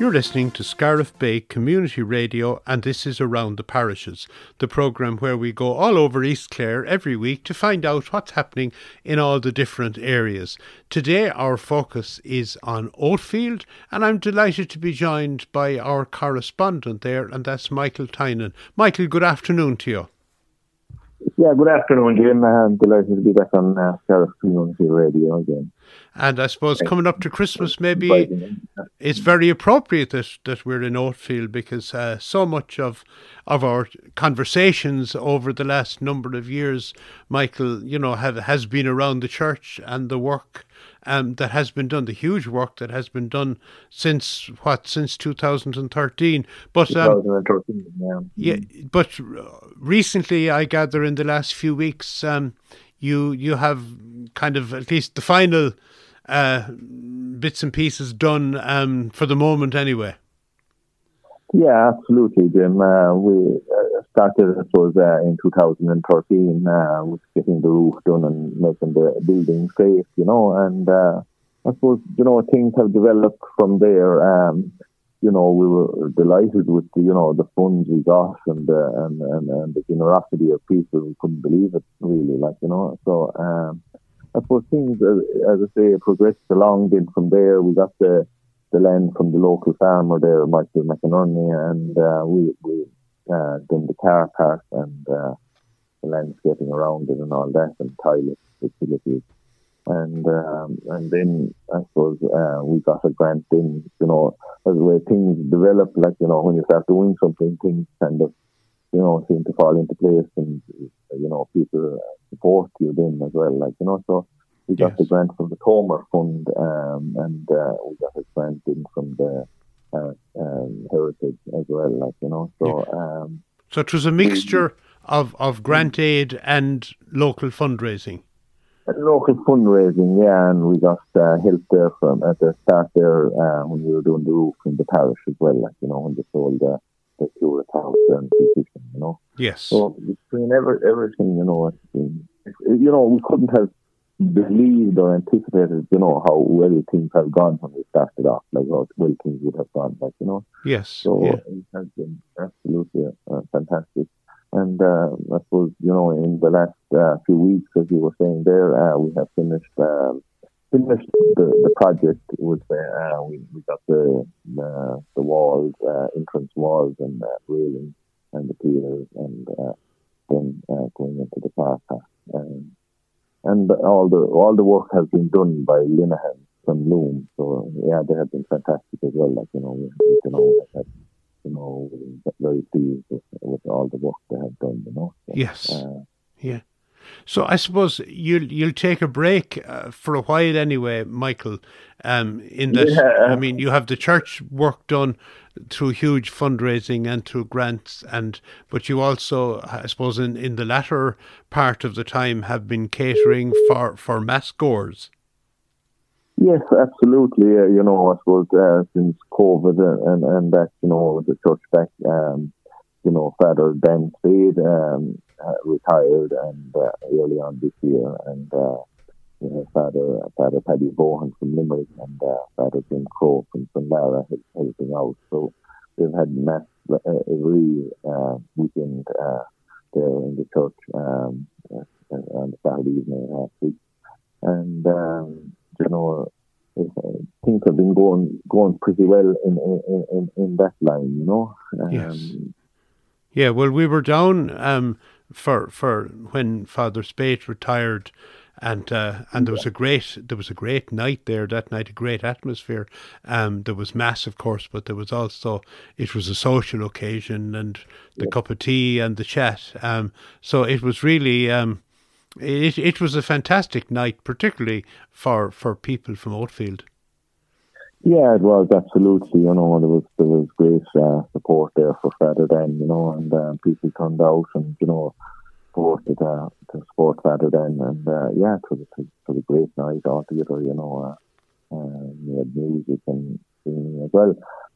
You're listening to Scariff Bay Community Radio, and this is Around the Parishes, the programme where we go all over East Clare every week to find out what's happening in all the different areas. Today, our focus is on Oatfield, and I'm delighted to be joined by our correspondent there, and that's Michael Tynan. Michael, good afternoon to you. Yeah, good afternoon, Jim. I'm delighted to be back on uh, Community Radio again. And I suppose coming up to Christmas, maybe it's very appropriate that, that we're in Oatfield because uh, so much of of our conversations over the last number of years, Michael, you know, have has been around the church and the work um, that has been done, the huge work that has been done since what since 2013. But um, 2013, yeah. yeah. But recently, I gather in the last few weeks, um, you you have kind of at least the final uh, bits and pieces done um, for the moment, anyway. Yeah, absolutely, Jim. Uh, we started, suppose, uh, in 2013 uh, with getting the roof done and making the building safe, you know, and uh, I suppose, you know, things have developed from there. Um, you know, we were delighted with the, you know, the funds we got and, uh, and, and, and the generosity of people. We couldn't believe it, really, like, you know. So, um, I suppose things, as I say, progressed along. Then from there, we got the the land from the local farmer there, Michael McInerney, and uh, we we uh, done the car park and uh, the landscaping around it and all that, and toilet facilities. And um, and then I suppose uh, we got a grant in, you know, as the way things develop, like, you know, when you start doing something, things kind of, you know, seem to fall into place and, you know, people support you then as well, like, you know, so we got yes. the grant from the Comer Fund, um, and uh, we got a grant in from the well, like you know. So, yeah. um, so it was a mixture of of grant aid and local fundraising. Local fundraising, yeah, and we got uh, help there from at the start there uh, when we were doing the roof in the parish as well, like you know, when they sold the the Curate House and the kitchen, you know. Yes. So between every, everything, you know, been, you know, we couldn't have believed or anticipated, you know, how well things have gone when we started off, like how well things would have gone, like, you know. Yes. So yeah. it has been absolutely uh, fantastic. And uh, I suppose, you know, in the last uh, few weeks, as you were saying there, uh, we have finished um, finished the, the project with uh, we, we got the the, the walls, uh, entrance walls and uh, railings and the pillars and uh, then uh, going into the park. Um, and all the all the work has been done by Linehan from Loom. So yeah, they have been fantastic as well. Like you know, you know, have, you know, very pleased with, with, all the work they have done. You know. So, yes. Uh, yeah. So I suppose you'll you'll take a break uh, for a while anyway, Michael. Um, in that, yeah. I mean, you have the church work done through huge fundraising and through grants, and but you also, I suppose, in, in the latter part of the time, have been catering for for mass goers. Yes, absolutely. Uh, you know, I suppose uh, since COVID and, and that, you know, the church back, um, you know, Father Dan Spade um, uh, retired and uh, early on this year, and uh, you know, Father Father Paddy Bohan from Limerick and uh, Father Jim Crow from St. Lara helping out. So we've had mass uh, every uh, weekend uh, there in the church um, uh, on Saturday evening last week, and um, you know. Things have been going going pretty well in in, in, in that line, you know. Um, yes. Yeah, well, we were down um, for for when Father Spate retired and uh, and there was a great there was a great night there that night, a great atmosphere. Um, there was mass, of course, but there was also it was a social occasion and the yeah. cup of tea and the chat. Um, so it was really um, it it was a fantastic night, particularly for for people from Oatfield. Yeah, it was absolutely. You know, there was there was great uh, support there for Father Dan. You know, and uh, people turned out and you know supported uh, to support Father Dan, and uh, yeah, it was, it was a great night altogether. You know, uh, uh, we had music and singing as well.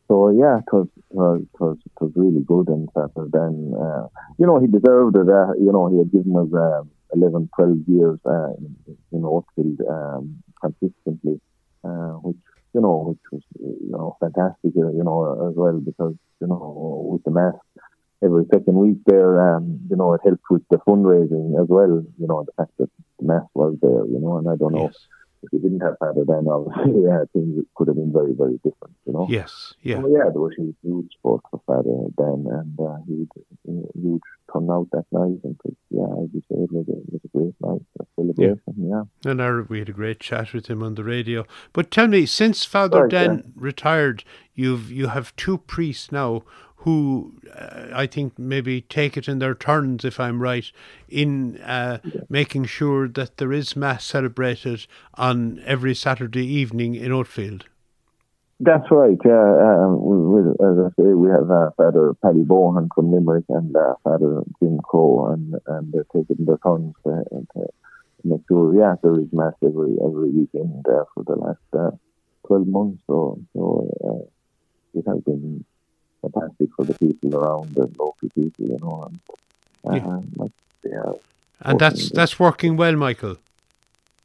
So yeah, it was it was it was, it was really good. And Father Dan, uh, you know, he deserved it. Uh, you know, he had given us uh, 11, 12 years uh, in, in Oatfield um, consistently, uh, which you know, which was you know fantastic you know, as well, because, you know, with the mass every second week there, um, you know, it helped with the fundraising as well, you know, the fact that the mass was there, you know, and I don't know. Yes if we didn't have Father Dan, obviously, yeah, things could have been very, very different, you know. Yes, yeah. So, yeah, there was huge, huge support for Father Dan, and uh, huge, huge turnout that night, and yeah, as you say, it was a, it was a great night, a celebration, yeah. yeah. And our, we had a great chat with him on the radio. But tell me, since Father right, Den yeah. retired, you've you have two priests now who uh, I think maybe take it in their turns, if I'm right, in uh, making sure that there is Mass celebrated on every Saturday evening in Oatfield. That's right. Yeah, um, we, we, as I say, we have uh, Father Paddy Bohan from Limerick and uh, Father Jim Crow, and and they're taking their turns to, to make sure. Yeah, there is mass every every weekend uh, for the last uh, twelve months. So so for the people around the local people, you know. And, yeah. Um, like, yeah and that's that's working well, Michael.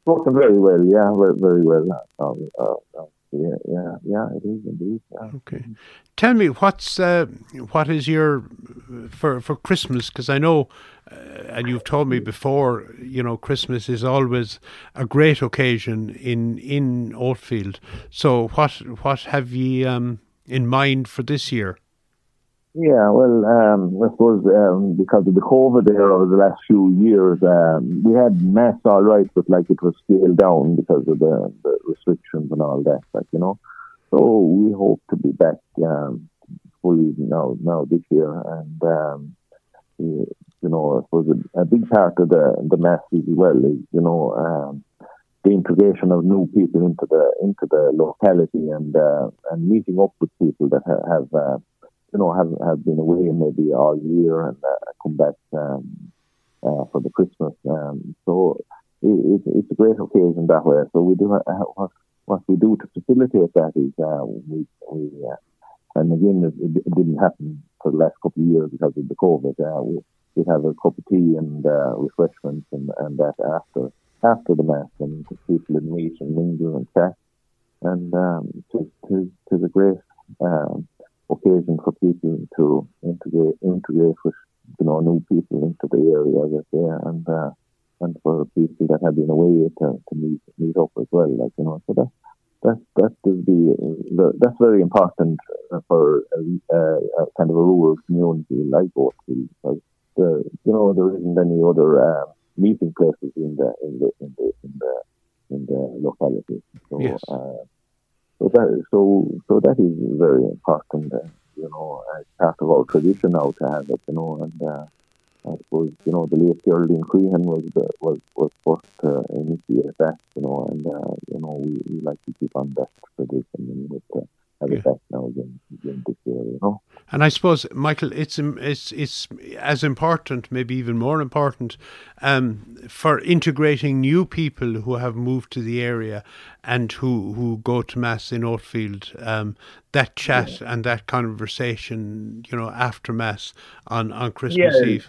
Working very well, yeah, very, very well. Uh, uh, uh, yeah, yeah, yeah, it is indeed. Yeah. Okay, tell me what's uh, what is your for for Christmas? Because I know, uh, and you've told me before, you know, Christmas is always a great occasion in in Oatfield. So what what have you um, in mind for this year? Yeah, well, um, I suppose um, because of the COVID there over the last few years, um, we had mass all right, but like it was scaled down because of the, the restrictions and all that, like you know. So we hope to be back um, fully now now this year, and um, you know, I suppose a, a, big part of the the mass as well is you know um, the integration of new people into the into the locality and uh, and meeting up with people that ha- have. Uh, you know, have have been away maybe all year and uh, come back um, uh, for the Christmas. Um, so it, it's a great occasion that way. So we do uh, what what we do to facilitate that is uh, we we uh, and again it, it, didn't happen for the last couple of years because of the COVID. Uh, we we have a cup of tea and refreshments and, and that after after the mass and people in meet and mingle and chat. And um, to, to, to the great um, occasion for people to integrate integrate with you know new people into the area, I guess, yeah, and uh, and for people that have been away to, to meet meet up as well, like you know, so that that that is the that's very important for a, a, kind of a rural community like Oatfield because the you know there isn't any other uh, meeting places in the in the in the in the in the locality. So yes. uh, so that so so that is very important, uh, you know, as part of our tradition now to have it, you know, and uh, I suppose you know the late Geraldine Crehan was the, was was first to initiate that, you know, and uh, you know we, we like to keep on that tradition and with, uh, have yeah. it back now again, again this year, you know. And I suppose, Michael, it's it's it's as important, maybe even more important, um, for integrating new people who have moved to the area and who, who go to mass in Oatfield. Um, that chat yeah. and that conversation, you know, after mass on on Christmas yeah. Eve.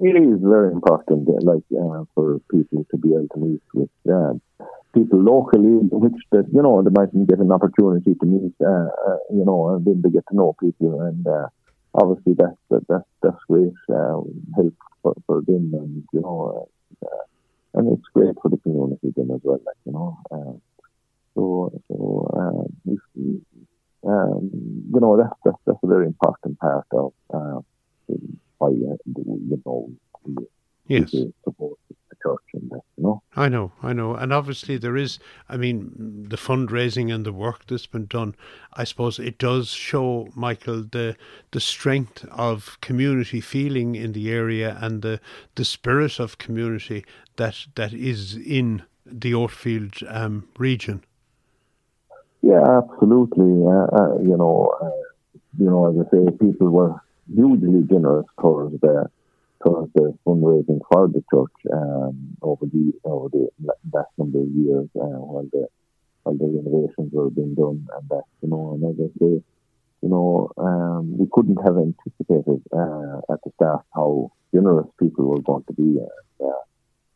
It is very important, like uh, for people to be able to meet with uh, people locally, which that you know they might get an opportunity to meet, uh, uh, you know, and then they get to know people, and uh, obviously that's that, that's that's great uh, help for, for them, and you know, uh, and it's great for the community then as well, like you know. Uh, so so if, um, you know that's, that's that's a very important part of uh, why you know yes church in that, you know. I know, I know. And obviously there is, I mean, the fundraising and the work that's been done, I suppose it does show, Michael, the the strength of community feeling in the area and the, the spirit of community that, that is in the Oatfield um, region. Yeah, absolutely. Uh, uh, you know, uh, you know, as I say, people were hugely generous towards the towards the fundraising for the church over the last number of years uh, while the while the renovations were being done and that you know and as I say, you know um, we couldn't have anticipated uh, at the start how generous people were going to be and, uh,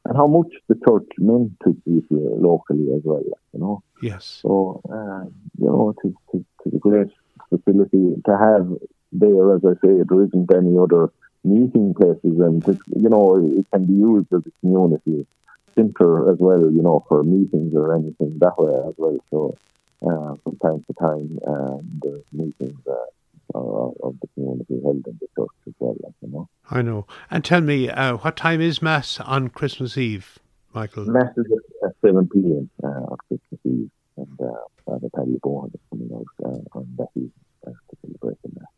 and how much the church meant to people locally as well, you know. Yes. So uh, you know, to, to, to the great facility to have there, as I say, there isn't any other meeting places, and just, you know, it can be used as a community center as well, you know, for meetings or anything that way as well. So uh, from time to time, um, there's meetings uh, of the community held in the church as well, like, you know. I know. And tell me, uh, what time is Mass on Christmas Eve, Michael? Mass is at 7 p.m. Uh, on Christmas Eve, and uh, Father Paddy Bohan is coming out uh, on that evening uh, to celebrate the Mass.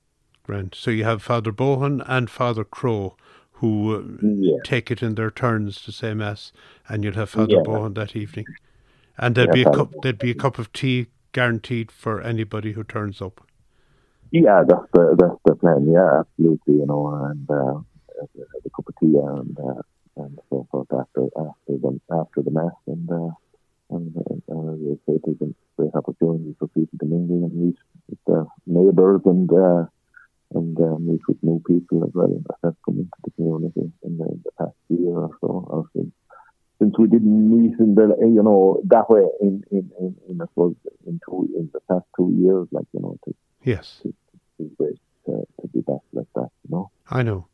Grand. So you have Father Bohan and Father Crow who uh, yeah. take it in their turns to say mass, and you'll have Father yeah. Bohan that evening, and there'd yeah, be a cup. There'd be a cup of tea guaranteed for anybody who turns up. Yeah, that's the that's the plan. Yeah, absolutely. You know, and uh, a cup of tea and uh, and so forth after after the after the mass, and uh, and uh, as I say, it's a great opportunity for people to mingle and meet with their neighbours and. Uh, and uh, meet with new people as well that have come into the community in the, the past year or so. Or since, since we didn't meet in the you know that way in in in, in I suppose in two in the past two years, like you know, to, yes, to, to, to, to be back like that, you know. I know.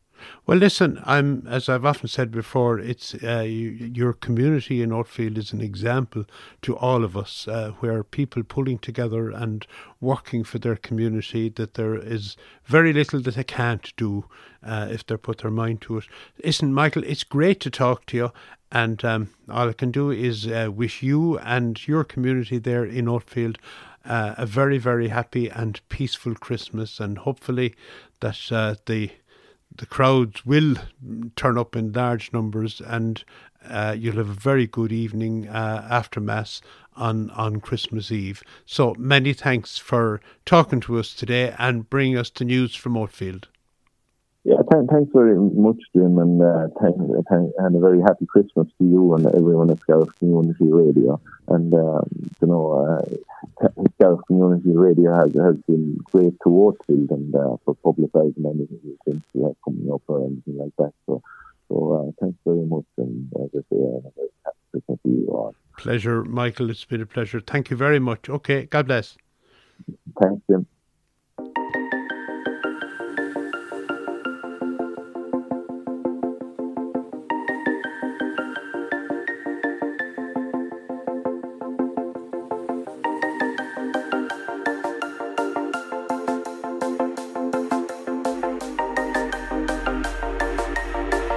Well, listen, I'm as I've often said before. It's uh, you, your community in Oatfield is an example to all of us, uh, where people pulling together and working for their community. That there is very little that they can't do uh, if they put their mind to it. Listen, Michael, it's great to talk to you, and um, all I can do is uh, wish you and your community there in Oatfield uh, a very, very happy and peaceful Christmas, and hopefully that uh, the the crowds will turn up in large numbers, and uh, you'll have a very good evening uh, after Mass on, on Christmas Eve. So many thanks for talking to us today and bringing us the news from Oatfield. Th- thanks very much, Jim, and uh, and a very happy Christmas to you and everyone at Scariff Community Radio. And um, you know, uh, Community Radio has has been great to Oatfield and uh, for publicising anything since we have coming up or anything like that. So, so uh, thanks very much, and as I say, a very happy Christmas to you all. Pleasure, Michael. It's been a pleasure. Thank you very much. Okay, God bless. Thanks, Jim.